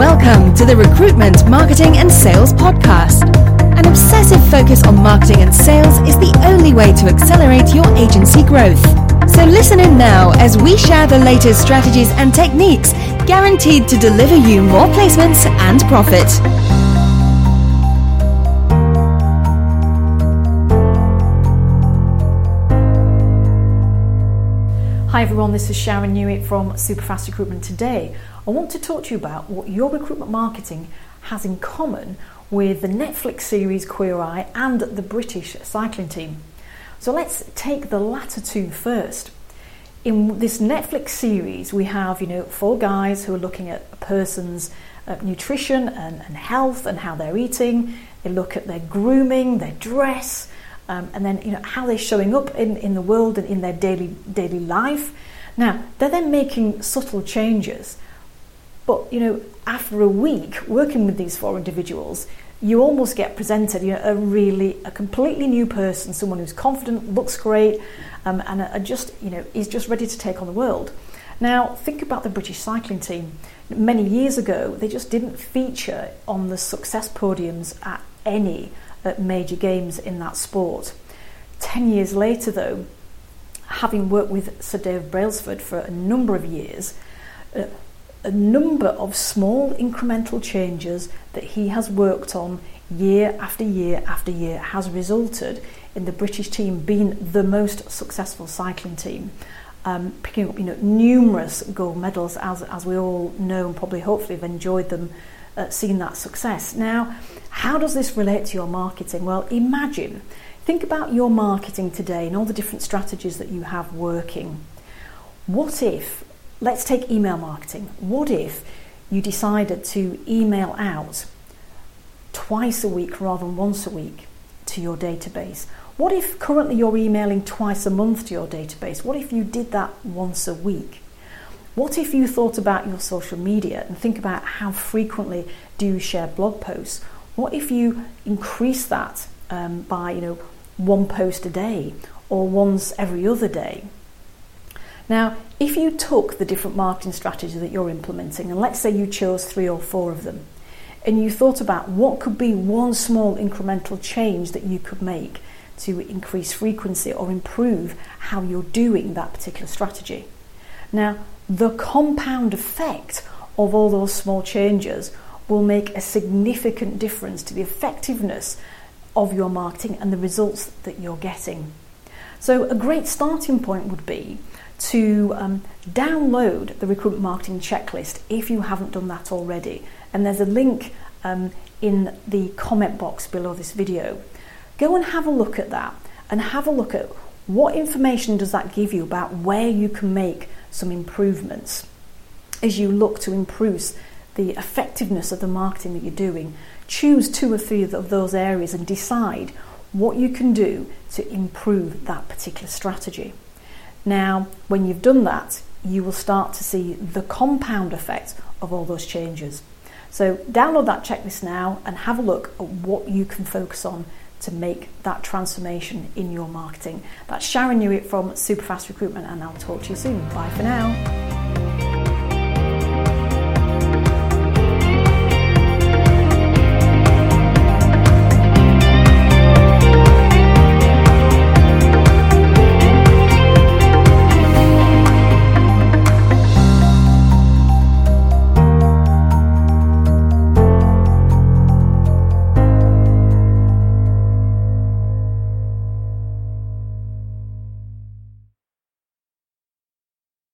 Welcome to the Recruitment, Marketing and Sales Podcast. An obsessive focus on marketing and sales is the only way to accelerate your agency growth. So listen in now as we share the latest strategies and techniques guaranteed to deliver you more placements and profit. Hi everyone, this is Sharon Newitt from Superfast Recruitment. Today, I want to talk to you about what your recruitment marketing has in common with the Netflix series Queer Eye and the British cycling team. So let's take the latter two first. In this Netflix series, we have you know four guys who are looking at a person's uh, nutrition and, and health and how they're eating. They look at their grooming, their dress, um, and then you know how they're showing up in, in the world and in their daily daily life. Now they're then making subtle changes, but you know after a week working with these four individuals, you almost get presented you know a really a completely new person, someone who's confident, looks great, um, and are just you know is just ready to take on the world. Now think about the British cycling team. Many years ago, they just didn't feature on the success podiums at any at major games in that sport. Ten years later, though, having worked with Sir Dave Brailsford for a number of years, uh, a number of small incremental changes that he has worked on year after year after year has resulted in the British team being the most successful cycling team. Um, picking up you know numerous gold medals as, as we all know and probably hopefully have enjoyed them uh, seen that success. Now, how does this relate to your marketing? Well, imagine, think about your marketing today and all the different strategies that you have working. What if, let's take email marketing, what if you decided to email out twice a week rather than once a week to your database? What if currently you're emailing twice a month to your database? What if you did that once a week? What if you thought about your social media and think about how frequently do you share blog posts? What if you increase that um, by you know one post a day or once every other day? Now, if you took the different marketing strategies that you're implementing, and let's say you chose three or four of them, and you thought about what could be one small incremental change that you could make to increase frequency or improve how you're doing that particular strategy. Now, the compound effect of all those small changes will make a significant difference to the effectiveness of your marketing and the results that you're getting. So, a great starting point would be to um, download the recruitment marketing checklist if you haven't done that already. And there's a link um, in the comment box below this video. Go and have a look at that and have a look at what information does that give you about where you can make some improvements as you look to improve the effectiveness of the marketing that you're doing. Choose two or three of those areas and decide what you can do to improve that particular strategy. Now, when you've done that, you will start to see the compound effect of all those changes. So, download that checklist now and have a look at what you can focus on to make that transformation in your marketing. That's Sharon Newitt from Superfast Recruitment, and I'll talk to you soon. Bye for now.